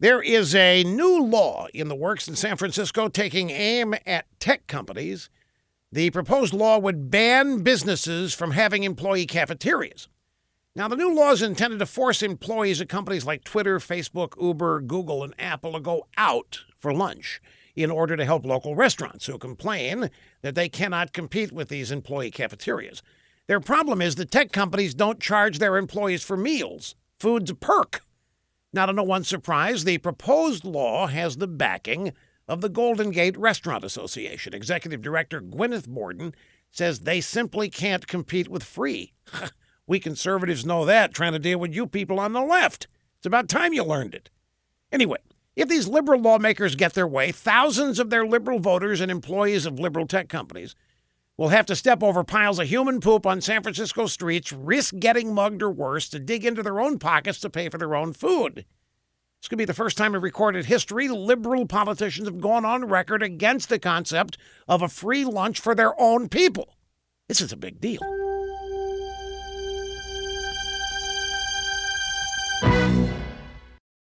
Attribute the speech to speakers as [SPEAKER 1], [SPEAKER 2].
[SPEAKER 1] There is a new law in the works in San Francisco taking aim at tech companies. The proposed law would ban businesses from having employee cafeterias. Now, the new law is intended to force employees at companies like Twitter, Facebook, Uber, Google, and Apple to go out for lunch in order to help local restaurants who complain that they cannot compete with these employee cafeterias. Their problem is that tech companies don't charge their employees for meals. Food's a perk. Now, to no one's surprise, the proposed law has the backing of the Golden Gate Restaurant Association. Executive Director Gwyneth Borden says they simply can't compete with free. we conservatives know that, trying to deal with you people on the left. It's about time you learned it. Anyway, if these liberal lawmakers get their way, thousands of their liberal voters and employees of liberal tech companies will have to step over piles of human poop on San Francisco streets, risk getting mugged or worse, to dig into their own pockets to pay for their own food. This could be the first time in recorded history liberal politicians have gone on record against the concept of a free lunch for their own people. This is a big deal.